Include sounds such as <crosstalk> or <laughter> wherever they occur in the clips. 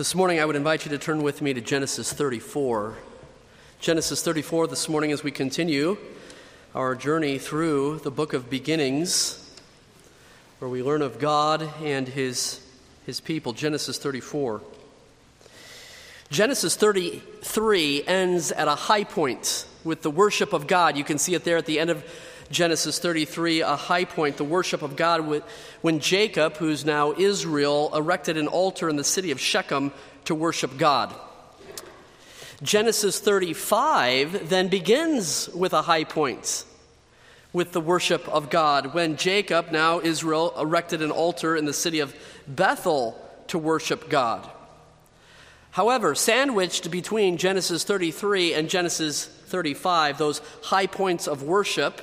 This morning, I would invite you to turn with me to Genesis 34. Genesis 34 this morning as we continue our journey through the book of beginnings, where we learn of God and his, his people. Genesis 34. Genesis 33 ends at a high point with the worship of God. You can see it there at the end of Genesis 33, a high point, the worship of God, when Jacob, who's now Israel, erected an altar in the city of Shechem to worship God. Genesis 35 then begins with a high point, with the worship of God, when Jacob, now Israel, erected an altar in the city of Bethel to worship God. However, sandwiched between Genesis 33 and Genesis 35, those high points of worship,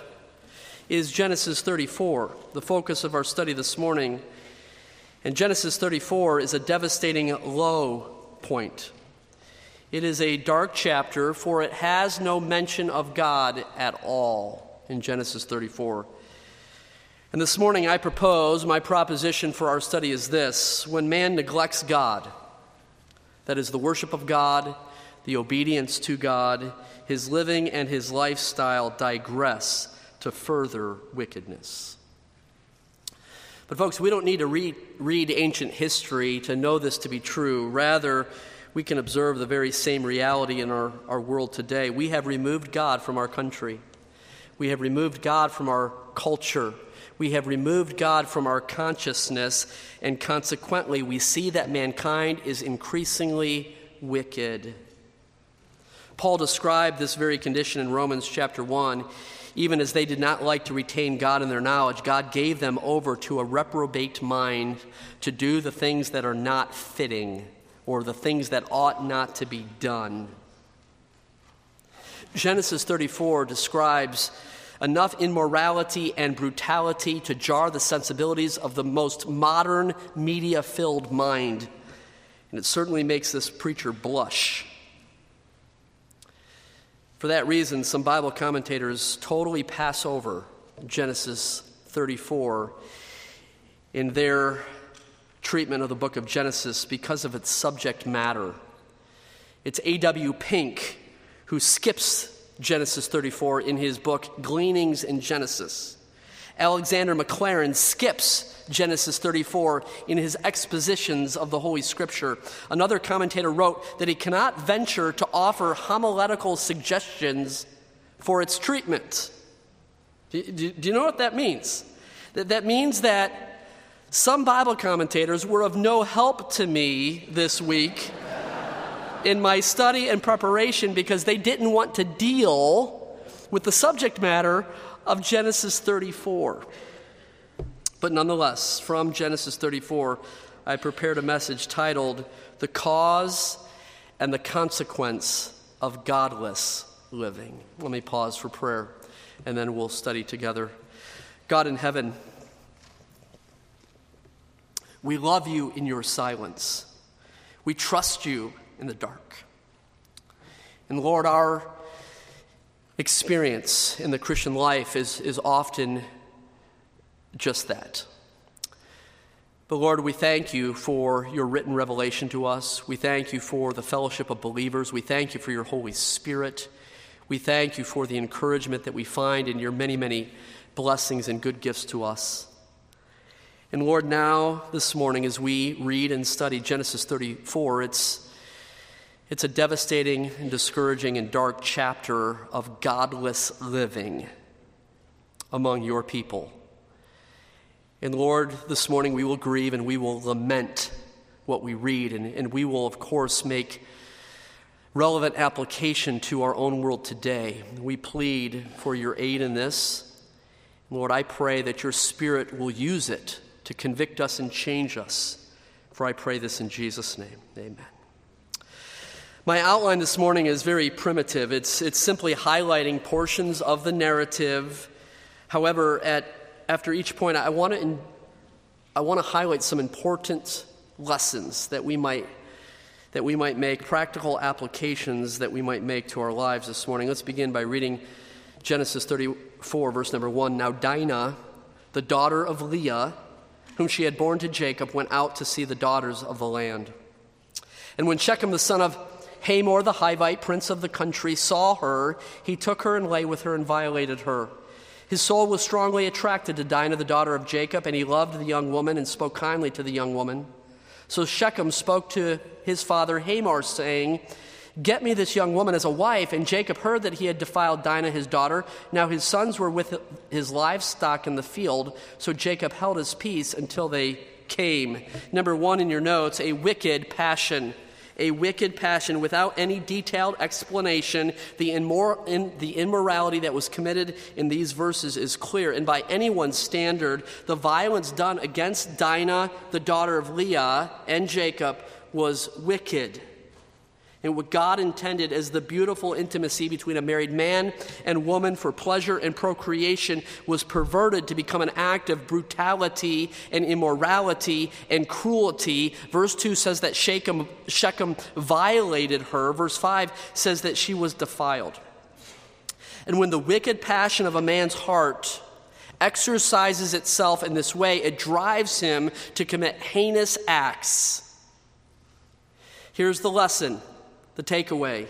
is Genesis 34, the focus of our study this morning. And Genesis 34 is a devastating low point. It is a dark chapter, for it has no mention of God at all in Genesis 34. And this morning I propose my proposition for our study is this when man neglects God, that is, the worship of God, the obedience to God, his living and his lifestyle digress to further wickedness. But, folks, we don't need to read, read ancient history to know this to be true. Rather, we can observe the very same reality in our, our world today. We have removed God from our country, we have removed God from our culture. We have removed God from our consciousness, and consequently, we see that mankind is increasingly wicked. Paul described this very condition in Romans chapter 1 even as they did not like to retain God in their knowledge, God gave them over to a reprobate mind to do the things that are not fitting or the things that ought not to be done. Genesis 34 describes enough immorality and brutality to jar the sensibilities of the most modern, media filled mind. And it certainly makes this preacher blush. For that reason, some Bible commentators totally pass over Genesis 34 in their treatment of the book of Genesis because of its subject matter. It's A.W. Pink who skips Genesis 34 in his book Gleanings in Genesis. Alexander Maclaren skips Genesis 34 in his expositions of the Holy Scripture. Another commentator wrote that he cannot venture to offer homiletical suggestions for its treatment. Do, do, do you know what that means? That, that means that some Bible commentators were of no help to me this week <laughs> in my study and preparation because they didn't want to deal with the subject matter of Genesis 34. But nonetheless, from Genesis 34, I prepared a message titled The Cause and the Consequence of Godless Living. Let me pause for prayer and then we'll study together. God in heaven, we love you in your silence. We trust you in the dark. And Lord, our experience in the Christian life is, is often just that. But Lord, we thank you for your written revelation to us. We thank you for the fellowship of believers. We thank you for your Holy Spirit. We thank you for the encouragement that we find in your many, many blessings and good gifts to us. And Lord, now this morning, as we read and study Genesis 34, it's, it's a devastating and discouraging and dark chapter of godless living among your people. And Lord, this morning we will grieve and we will lament what we read, and, and we will, of course, make relevant application to our own world today. We plead for your aid in this. Lord, I pray that your Spirit will use it to convict us and change us. For I pray this in Jesus' name. Amen. My outline this morning is very primitive. It's, it's simply highlighting portions of the narrative. However, at after each point, I want to, I want to highlight some important lessons that we might that we might make, practical applications that we might make to our lives this morning. Let's begin by reading Genesis 34, verse number 1. Now, Dinah, the daughter of Leah, whom she had borne to Jacob, went out to see the daughters of the land. And when Shechem, the son of Hamor the Hivite, prince of the country, saw her, he took her and lay with her and violated her. His soul was strongly attracted to Dinah, the daughter of Jacob, and he loved the young woman and spoke kindly to the young woman. So Shechem spoke to his father Hamor, saying, Get me this young woman as a wife. And Jacob heard that he had defiled Dinah, his daughter. Now his sons were with his livestock in the field, so Jacob held his peace until they came. Number one in your notes, a wicked passion a wicked passion without any detailed explanation. The, immor- in, the immorality that was committed in these verses is clear. And by anyone's standard, the violence done against Dinah, the daughter of Leah, and Jacob was wicked and what God intended as the beautiful intimacy between a married man and woman for pleasure and procreation was perverted to become an act of brutality and immorality and cruelty. Verse 2 says that Shechem, Shechem violated her. Verse 5 says that she was defiled. And when the wicked passion of a man's heart exercises itself in this way, it drives him to commit heinous acts. Here's the lesson the takeaway,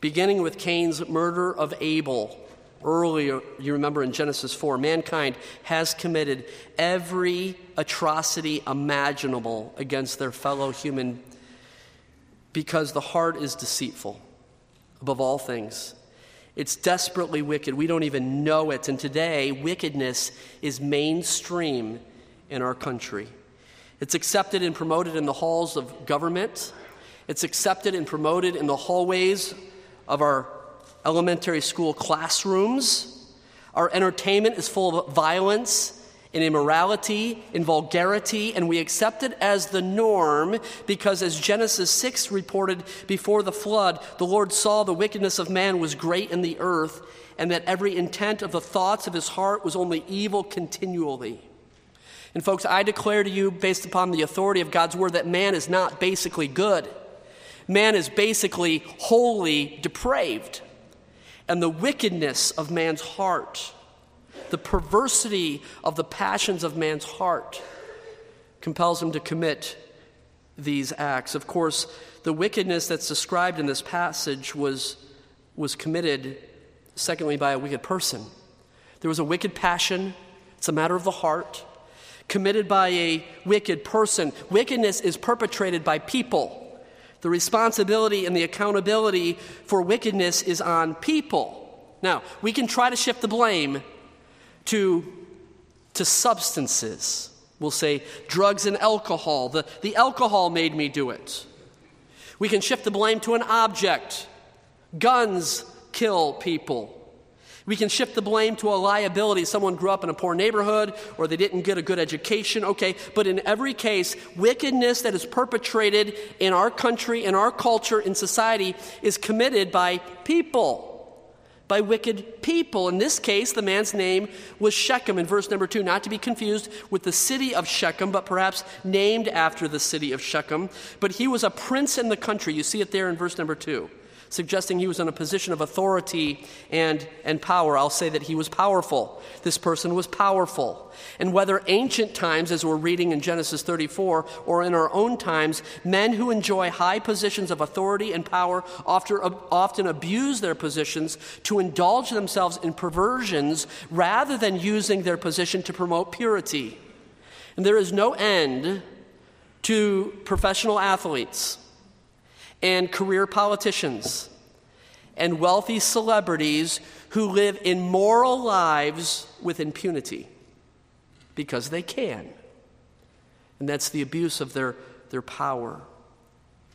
beginning with Cain's murder of Abel. Earlier, you remember in Genesis 4, mankind has committed every atrocity imaginable against their fellow human because the heart is deceitful above all things. It's desperately wicked. We don't even know it. And today, wickedness is mainstream in our country. It's accepted and promoted in the halls of government, it's accepted and promoted in the hallways of our elementary school classrooms. Our entertainment is full of violence and immorality and vulgarity, and we accept it as the norm because, as Genesis 6 reported before the flood, the Lord saw the wickedness of man was great in the earth, and that every intent of the thoughts of his heart was only evil continually. And, folks, I declare to you, based upon the authority of God's word, that man is not basically good man is basically wholly depraved. And the wickedness of man's heart, the perversity of the passions of man's heart, compels him to commit these acts. Of course, the wickedness that's described in this passage was, was committed, secondly, by a wicked person. There was a wicked passion, it's a matter of the heart, committed by a wicked person. Wickedness is perpetrated by people. The responsibility and the accountability for wickedness is on people. Now, we can try to shift the blame to, to substances. We'll say drugs and alcohol. The, the alcohol made me do it. We can shift the blame to an object. Guns kill people. We can shift the blame to a liability. Someone grew up in a poor neighborhood or they didn't get a good education. Okay, but in every case, wickedness that is perpetrated in our country, in our culture, in society is committed by people. By wicked people. In this case, the man's name was Shechem in verse number two, not to be confused with the city of Shechem, but perhaps named after the city of Shechem. But he was a prince in the country. You see it there in verse number two suggesting he was in a position of authority and, and power. I'll say that he was powerful. This person was powerful. And whether ancient times, as we're reading in Genesis 34, or in our own times, men who enjoy high positions of authority and power often, often abuse their positions to indulge themselves in perversions rather than using their position to promote purity. And there is no end to professional athletes and career politicians and wealthy celebrities who live immoral lives with impunity because they can. And that's the abuse of their, their power.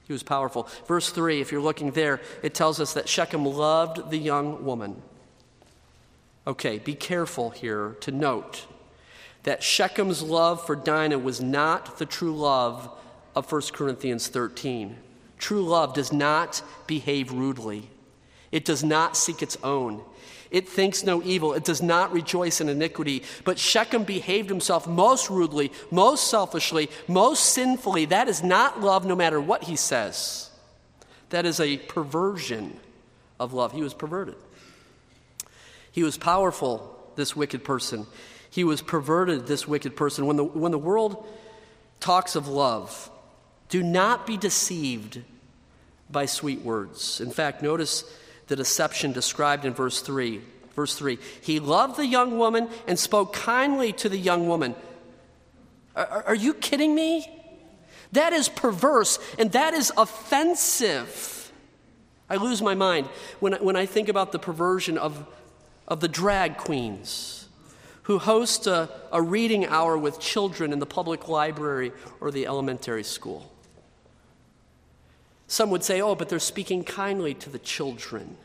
He was powerful. Verse 3, if you're looking there, it tells us that Shechem loved the young woman. Okay, be careful here to note that Shechem's love for Dinah was not the true love of 1 Corinthians 13. True love does not behave rudely, it does not seek its own. It thinks no evil. It does not rejoice in iniquity. But Shechem behaved himself most rudely, most selfishly, most sinfully. That is not love, no matter what he says. That is a perversion of love. He was perverted. He was powerful, this wicked person. He was perverted, this wicked person. When the, when the world talks of love, do not be deceived by sweet words. In fact, notice the deception described in verse 3. Verse 3 He loved the young woman and spoke kindly to the young woman. Are, are you kidding me? That is perverse and that is offensive. I lose my mind when, when I think about the perversion of, of the drag queens who host a, a reading hour with children in the public library or the elementary school. Some would say, oh, but they're speaking kindly to the children.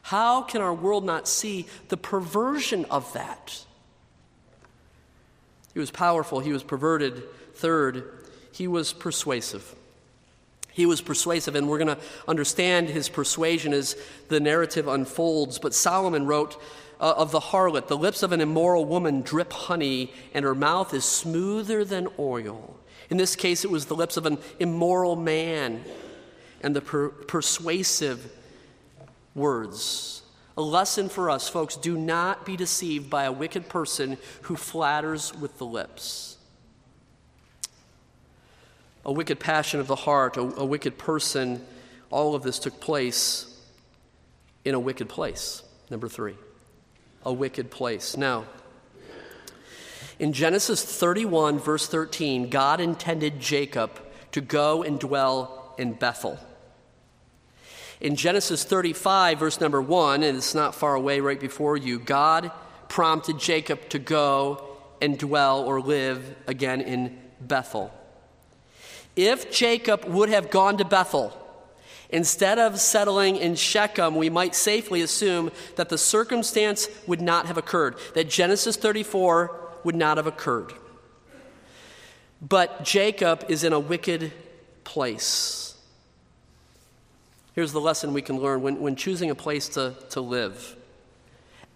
How can our world not see the perversion of that? He was powerful, he was perverted. Third, he was persuasive. He was persuasive, and we're going to understand his persuasion as the narrative unfolds. But Solomon wrote uh, of the harlot the lips of an immoral woman drip honey, and her mouth is smoother than oil. In this case, it was the lips of an immoral man and the per- persuasive words. A lesson for us, folks do not be deceived by a wicked person who flatters with the lips a wicked passion of the heart, a, a wicked person. All of this took place in a wicked place. Number three, a wicked place. Now, in Genesis 31, verse 13, God intended Jacob to go and dwell in Bethel. In Genesis 35, verse number 1, and it's not far away right before you, God prompted Jacob to go and dwell or live again in Bethel. If Jacob would have gone to Bethel, instead of settling in Shechem, we might safely assume that the circumstance would not have occurred, that Genesis 34 would not have occurred. But Jacob is in a wicked place. Here's the lesson we can learn when, when choosing a place to, to live.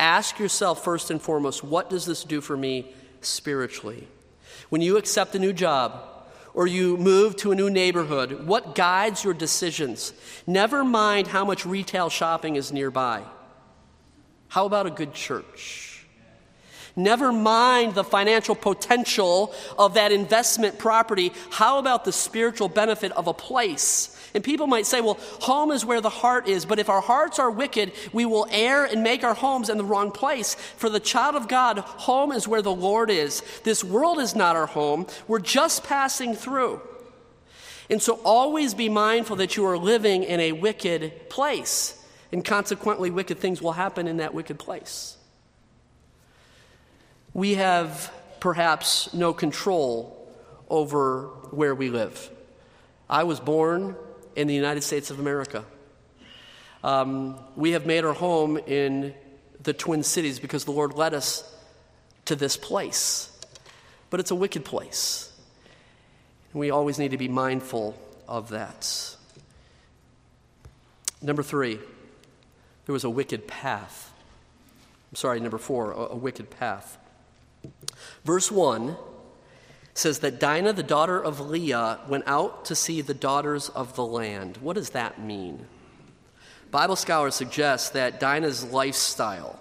Ask yourself first and foremost, what does this do for me spiritually? When you accept a new job, or you move to a new neighborhood, what guides your decisions? Never mind how much retail shopping is nearby. How about a good church? Never mind the financial potential of that investment property. How about the spiritual benefit of a place? And people might say, well, home is where the heart is. But if our hearts are wicked, we will err and make our homes in the wrong place. For the child of God, home is where the Lord is. This world is not our home. We're just passing through. And so always be mindful that you are living in a wicked place. And consequently, wicked things will happen in that wicked place. We have perhaps no control over where we live. I was born in the United States of America. Um, we have made our home in the Twin Cities because the Lord led us to this place. But it's a wicked place. We always need to be mindful of that. Number three, there was a wicked path. I'm sorry, number four, a, a wicked path. Verse 1 says that Dinah, the daughter of Leah, went out to see the daughters of the land. What does that mean? Bible scholars suggest that Dinah's lifestyle,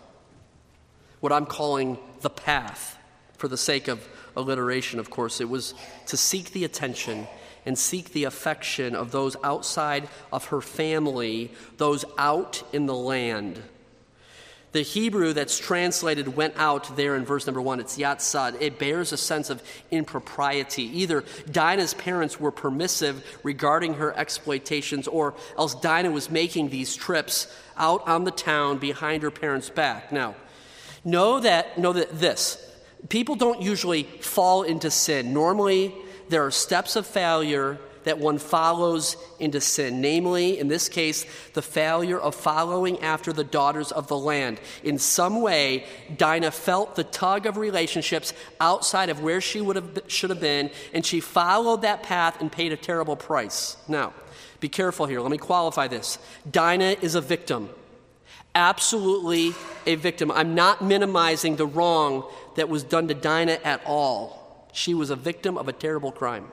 what I'm calling the path, for the sake of alliteration, of course, it was to seek the attention and seek the affection of those outside of her family, those out in the land. The Hebrew that's translated went out there in verse number one. It's yatsad. It bears a sense of impropriety. Either Dinah's parents were permissive regarding her exploitations, or else Dinah was making these trips out on the town behind her parents' back. Now, know that, know that this people don't usually fall into sin. Normally, there are steps of failure that one follows into sin. Namely, in this case, the failure of following after the daughters of the land. In some way, Dinah felt the tug of relationships outside of where she would have, should have been, and she followed that path and paid a terrible price. Now, be careful here. Let me qualify this. Dinah is a victim. Absolutely a victim. I'm not minimizing the wrong that was done to Dinah at all. She was a victim of a terrible crime.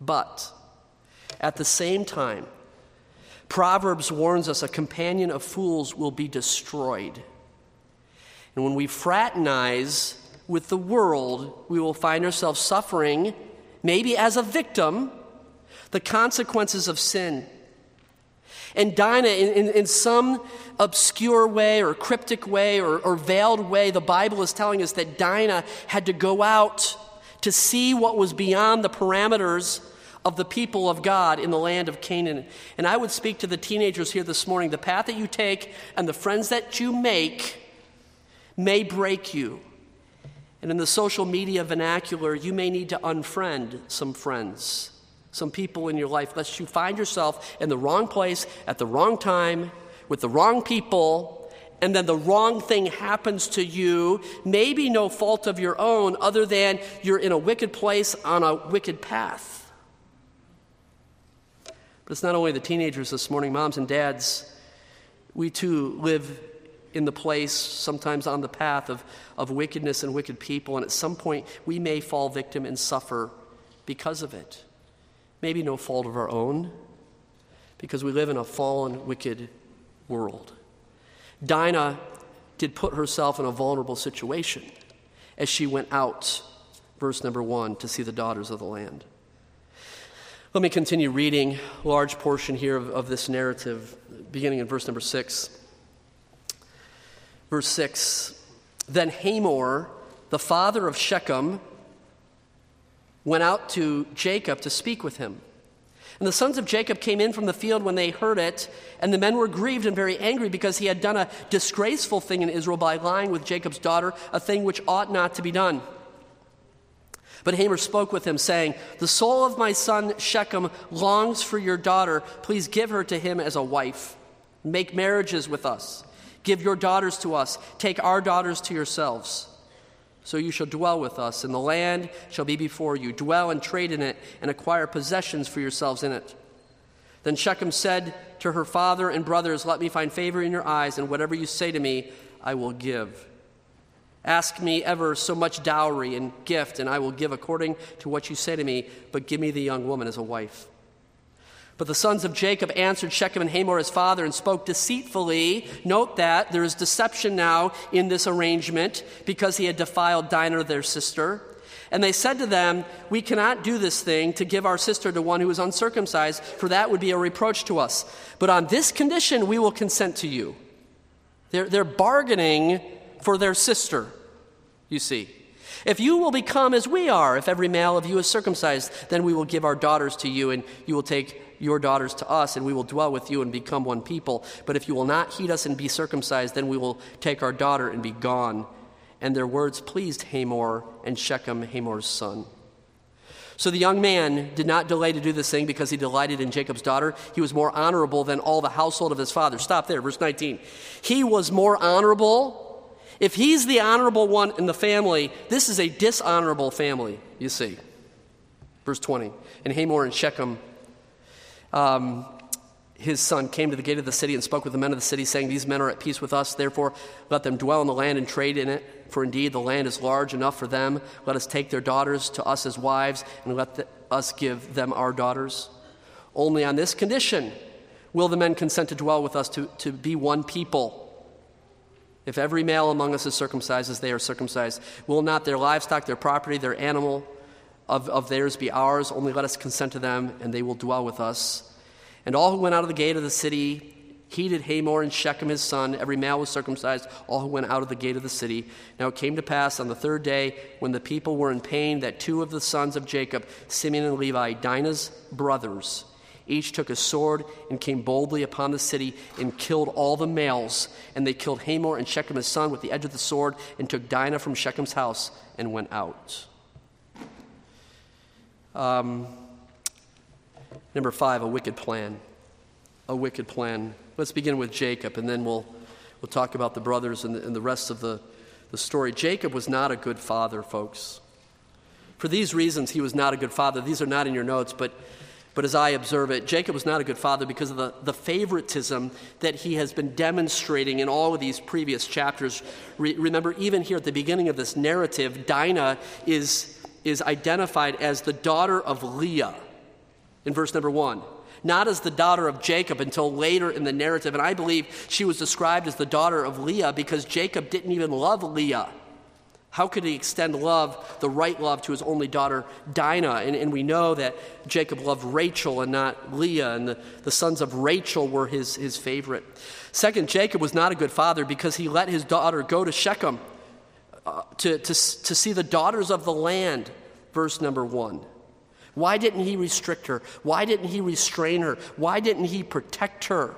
But at the same time, Proverbs warns us a companion of fools will be destroyed. And when we fraternize with the world, we will find ourselves suffering, maybe as a victim, the consequences of sin. And Dinah, in, in, in, some obscure way or cryptic way or, or veiled way, the Bible is telling us that Dinah had to go out to see what was beyond the parameters of the people of God in the land of Canaan. And I would speak to the teenagers here this morning the path that you take and the friends that you make may break you. And in the social media vernacular, you may need to unfriend some friends some people in your life, lest you find yourself in the wrong place at the wrong time with the wrong people, and then the wrong thing happens to you, maybe no fault of your own, other than you're in a wicked place on a wicked path. But it's not only the teenagers this morning, moms and dads, we too live in the place, sometimes on the path of, of wickedness and wicked people, and at some point we may fall victim and suffer because of it. Maybe no fault of our own, because we live in a fallen, wicked world. Dinah did put herself in a vulnerable situation as she went out, verse number one, to see the daughters of the land. Let me continue reading a large portion here of, of this narrative, beginning in verse number six. Verse six Then Hamor, the father of Shechem, went out to Jacob to speak with him. And the sons of Jacob came in from the field when they heard it, and the men were grieved and very angry because he had done a disgraceful thing in Israel by lying with Jacob's daughter, a thing which ought not to be done. But Hamor spoke with him, saying, The soul of my son Shechem longs for your daughter. Please give her to him as a wife. Make marriages with us. Give your daughters to us. Take our daughters to yourselves. So you shall dwell with us, and the land shall be before you. Dwell and trade in it, and acquire possessions for yourselves in it. Then Shechem said to her father and brothers, Let me find favor in your eyes, and whatever you say to me, I will give. Ask me ever so much dowry and gift, and I will give according to what you say to me, but give me the young woman as a wife. But the sons of Jacob answered Shechem and Hamor his father and spoke deceitfully. Note that there is deception now in this arrangement because he had defiled Dinah, their sister. And they said to them, We cannot do this thing to give our sister to one who is uncircumcised, for that would be a reproach to us. But on this condition, we will consent to you. They're, they're bargaining for their sister, you see. If you will become as we are, if every male of you is circumcised, then we will give our daughters to you, and you will take your daughters to us, and we will dwell with you and become one people. But if you will not heed us and be circumcised, then we will take our daughter and be gone. And their words pleased Hamor and Shechem, Hamor's son. So the young man did not delay to do this thing because he delighted in Jacob's daughter. He was more honorable than all the household of his father. Stop there, verse 19. He was more honorable. If he's the honorable one in the family, this is a dishonorable family, you see. Verse 20. And Hamor and Shechem um, his son came to the gate of the city and spoke with the men of the city, saying, These men are at peace with us, therefore let them dwell in the land and trade in it. For indeed the land is large enough for them. Let us take their daughters to us as wives, and let the, us give them our daughters. Only on this condition will the men consent to dwell with us to, to be one people. If every male among us is circumcised as they are circumcised, will not their livestock, their property, their animal of, of theirs be ours? Only let us consent to them, and they will dwell with us. And all who went out of the gate of the city heeded Hamor and Shechem his son. Every male was circumcised, all who went out of the gate of the city. Now it came to pass on the third day, when the people were in pain, that two of the sons of Jacob, Simeon and Levi, Dinah's brothers, each took a sword and came boldly upon the city and killed all the males. And they killed Hamor and Shechem his son with the edge of the sword and took Dinah from Shechem's house and went out. Um, Number five, a wicked plan. A wicked plan. Let's begin with Jacob, and then we'll, we'll talk about the brothers and the, and the rest of the, the story. Jacob was not a good father, folks. For these reasons, he was not a good father. These are not in your notes, but, but as I observe it, Jacob was not a good father because of the, the favoritism that he has been demonstrating in all of these previous chapters. Re- remember, even here at the beginning of this narrative, Dinah is, is identified as the daughter of Leah in verse number one. Not as the daughter of Jacob until later in the narrative. And I believe she was described as the daughter of Leah because Jacob didn't even love Leah. How could he extend love, the right love, to his only daughter, Dinah? And, and we know that Jacob loved Rachel and not Leah, and the, the sons of Rachel were his, his favorite. Second, Jacob was not a good father because he let his daughter go to Shechem uh, to, to, to see the daughters of the land, verse number one. Why didn't he restrict her? Why didn't he restrain her? Why didn't he protect her?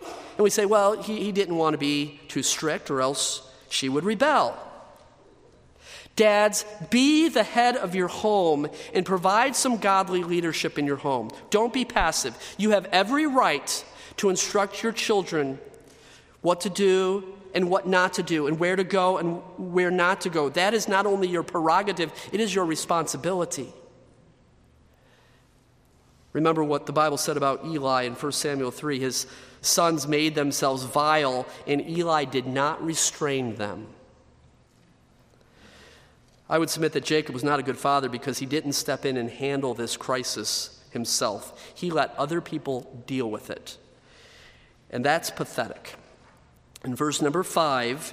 And we say, well, he, he didn't want to be too strict or else she would rebel. Dads, be the head of your home and provide some godly leadership in your home. Don't be passive. You have every right to instruct your children what to do and what not to do, and where to go and where not to go. That is not only your prerogative, it is your responsibility. Remember what the Bible said about Eli in 1 Samuel 3. His sons made themselves vile, and Eli did not restrain them. I would submit that Jacob was not a good father because he didn't step in and handle this crisis himself. He let other people deal with it. And that's pathetic. In verse number five,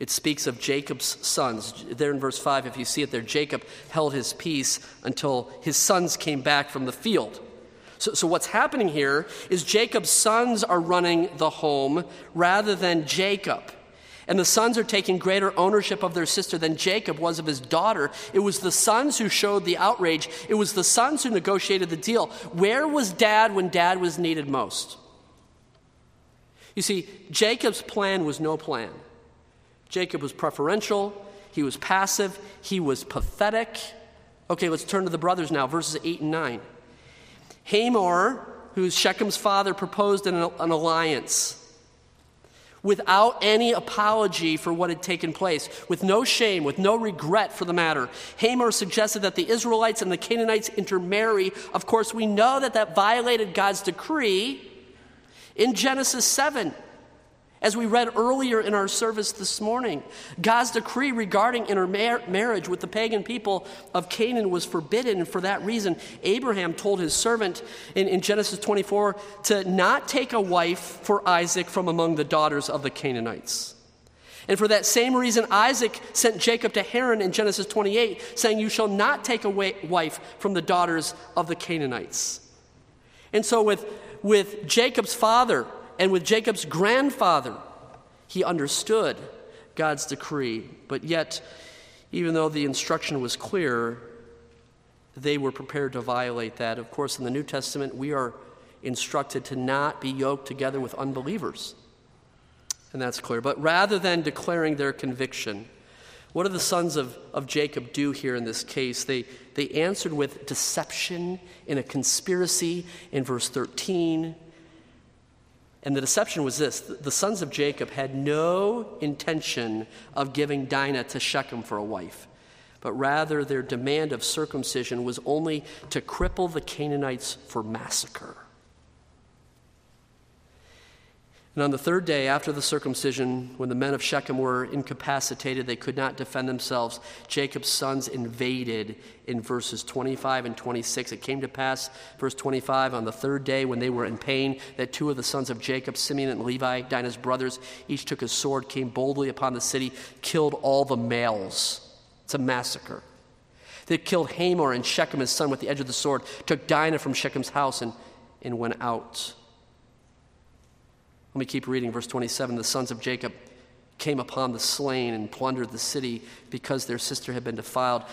it speaks of Jacob's sons. There in verse 5, if you see it there, Jacob held his peace until his sons came back from the field. So, so, what's happening here is Jacob's sons are running the home rather than Jacob. And the sons are taking greater ownership of their sister than Jacob was of his daughter. It was the sons who showed the outrage, it was the sons who negotiated the deal. Where was dad when dad was needed most? You see, Jacob's plan was no plan. Jacob was preferential, he was passive, he was pathetic. Okay, let's turn to the brothers now, verses 8 and 9. Hamor, who's Shechem's father, proposed an, an alliance without any apology for what had taken place, with no shame, with no regret for the matter. Hamor suggested that the Israelites and the Canaanites intermarry. Of course, we know that that violated God's decree in Genesis 7. As we read earlier in our service this morning, God's decree regarding intermarriage with the pagan people of Canaan was forbidden, and for that reason, Abraham told his servant in, in Genesis 24 to not take a wife for Isaac from among the daughters of the Canaanites. And for that same reason, Isaac sent Jacob to Haran in Genesis 28, saying, You shall not take a wife from the daughters of the Canaanites. And so, with, with Jacob's father, and with Jacob's grandfather, he understood God's decree. But yet, even though the instruction was clear, they were prepared to violate that. Of course, in the New Testament, we are instructed to not be yoked together with unbelievers. And that's clear. But rather than declaring their conviction, what do the sons of, of Jacob do here in this case? They, they answered with deception in a conspiracy in verse 13 and the deception was this the sons of Jacob had no intention of giving Dinah to Shechem for a wife, but rather their demand of circumcision was only to cripple the Canaanites for massacre. And on the third day after the circumcision, when the men of Shechem were incapacitated, they could not defend themselves, Jacob's sons invaded in verses 25 and 26. It came to pass, verse 25, on the third day when they were in pain, that two of the sons of Jacob, Simeon and Levi, Dinah's brothers, each took a sword, came boldly upon the city, killed all the males. It's a massacre. They killed Hamor and Shechem, his son, with the edge of the sword, took Dinah from Shechem's house, and, and went out. Let me keep reading. Verse 27 The sons of Jacob came upon the slain and plundered the city because their sister had been defiled.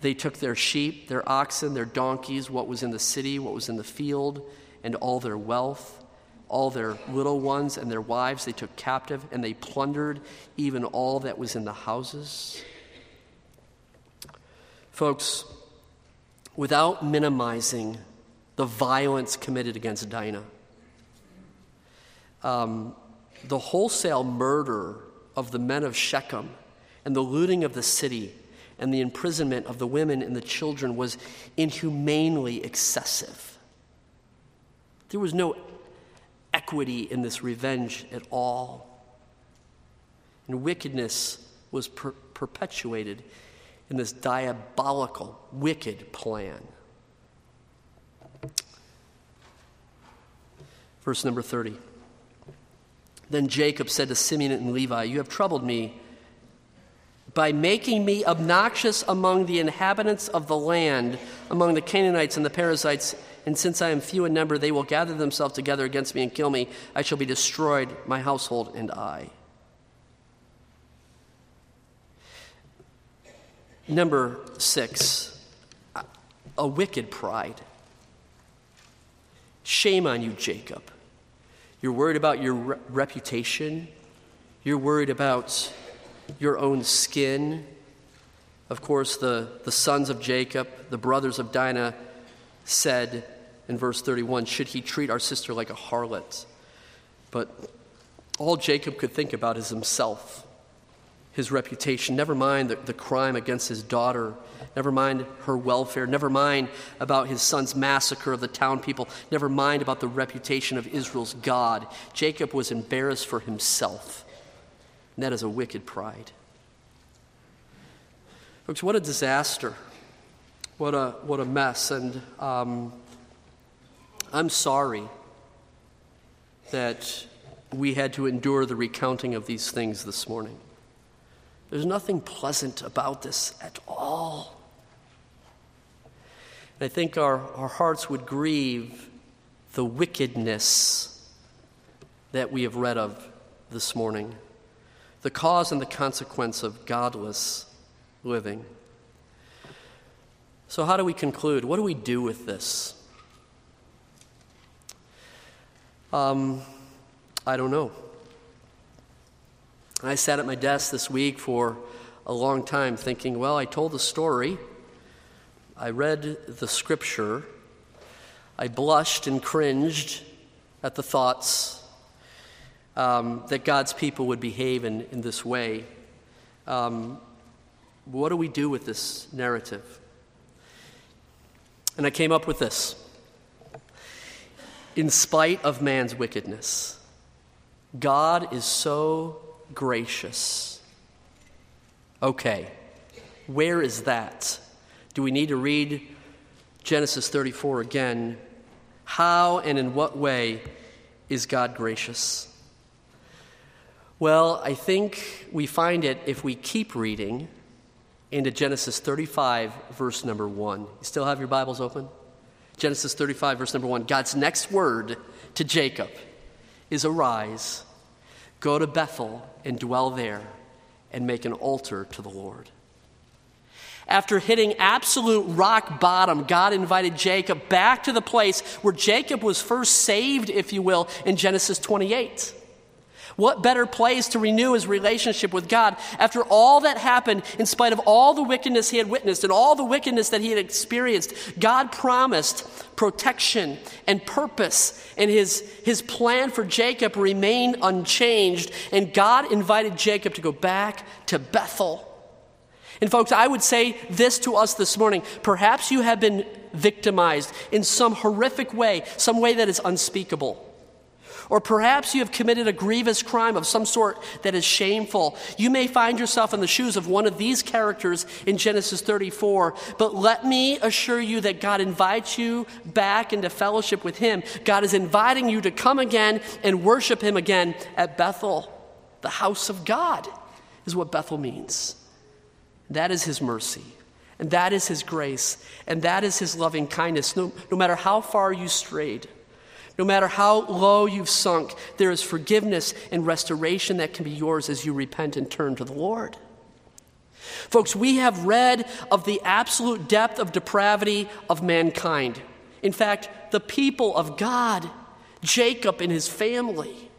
They took their sheep, their oxen, their donkeys, what was in the city, what was in the field, and all their wealth, all their little ones and their wives they took captive, and they plundered even all that was in the houses. Folks, without minimizing the violence committed against Dinah, um, the wholesale murder of the men of Shechem and the looting of the city and the imprisonment of the women and the children was inhumanely excessive. There was no equity in this revenge at all. And wickedness was per- perpetuated in this diabolical, wicked plan. Verse number 30. Then Jacob said to Simeon and Levi, You have troubled me by making me obnoxious among the inhabitants of the land, among the Canaanites and the Perizzites. And since I am few in number, they will gather themselves together against me and kill me. I shall be destroyed, my household and I. Number six, a wicked pride. Shame on you, Jacob. You're worried about your re- reputation. You're worried about your own skin. Of course, the, the sons of Jacob, the brothers of Dinah, said in verse 31 Should he treat our sister like a harlot? But all Jacob could think about is himself, his reputation, never mind the, the crime against his daughter, never mind her welfare, never mind about his son's massacre of the town people, never mind about the reputation of Israel's God. Jacob was embarrassed for himself. And that is a wicked pride. Folks, what a disaster. What a, what a mess. And um, I'm sorry that we had to endure the recounting of these things this morning. There's nothing pleasant about this at all. And I think our, our hearts would grieve the wickedness that we have read of this morning the cause and the consequence of godless living. So, how do we conclude? What do we do with this? Um, I don't know. I sat at my desk this week for a long time thinking, well, I told the story, I read the scripture, I blushed and cringed at the thoughts um, that God's people would behave in, in this way. Um, what do we do with this narrative? And I came up with this. In spite of man's wickedness, God is so gracious. Okay, where is that? Do we need to read Genesis 34 again? How and in what way is God gracious? Well, I think we find it if we keep reading into Genesis 35, verse number 1. You still have your Bibles open? Genesis 35, verse number 1. God's next word to Jacob is Arise, go to Bethel and dwell there, and make an altar to the Lord. After hitting absolute rock bottom, God invited Jacob back to the place where Jacob was first saved, if you will, in Genesis 28. What better place to renew his relationship with God after all that happened, in spite of all the wickedness he had witnessed and all the wickedness that he had experienced? God promised protection and purpose, and his, his plan for Jacob remained unchanged. And God invited Jacob to go back to Bethel. And, folks, I would say this to us this morning. Perhaps you have been victimized in some horrific way, some way that is unspeakable. Or perhaps you have committed a grievous crime of some sort that is shameful. You may find yourself in the shoes of one of these characters in Genesis 34. But let me assure you that God invites you back into fellowship with Him. God is inviting you to come again and worship Him again at Bethel. The house of God is what Bethel means. That is His mercy. And that is His grace. And that is His loving kindness, no, no matter how far you strayed. No matter how low you've sunk, there is forgiveness and restoration that can be yours as you repent and turn to the Lord. Folks, we have read of the absolute depth of depravity of mankind. In fact, the people of God, Jacob and his family.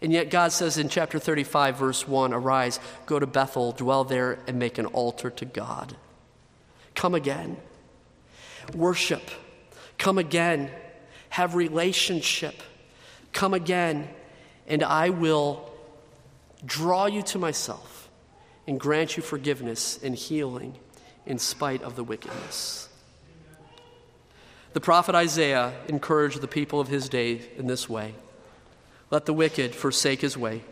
And yet, God says in chapter 35, verse 1 Arise, go to Bethel, dwell there, and make an altar to God. Come again. Worship. Come again have relationship. Come again, and I will draw you to myself and grant you forgiveness and healing in spite of the wickedness. The prophet Isaiah encouraged the people of his day in this way Let the wicked forsake his way,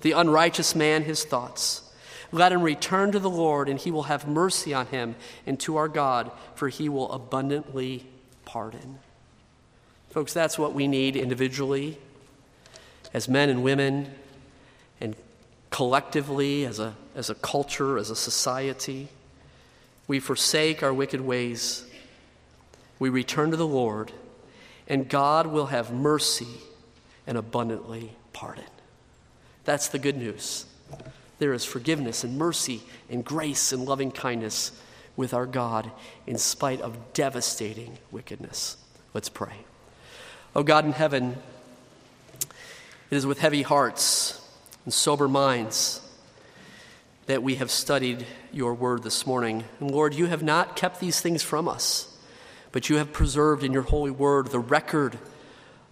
the unrighteous man his thoughts. Let him return to the Lord, and he will have mercy on him, and to our God, for he will abundantly pardon. Folks, that's what we need individually, as men and women, and collectively as a as a culture, as a society. We forsake our wicked ways. We return to the Lord, and God will have mercy and abundantly pardon. That's the good news. There is forgiveness and mercy and grace and loving kindness with our God in spite of devastating wickedness. Let's pray. Oh God in heaven, it is with heavy hearts and sober minds that we have studied your word this morning. And Lord, you have not kept these things from us, but you have preserved in your holy word the record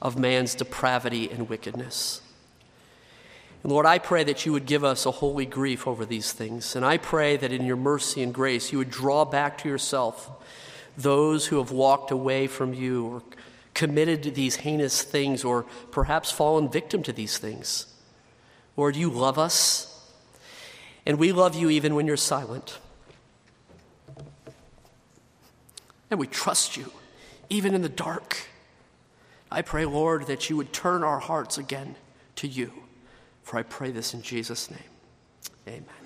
of man's depravity and wickedness. And Lord, I pray that you would give us a holy grief over these things. And I pray that in your mercy and grace, you would draw back to yourself those who have walked away from you or committed these heinous things or perhaps fallen victim to these things. Lord, you love us, and we love you even when you're silent. And we trust you, even in the dark. I pray, Lord, that you would turn our hearts again to you. For I pray this in Jesus' name. Amen.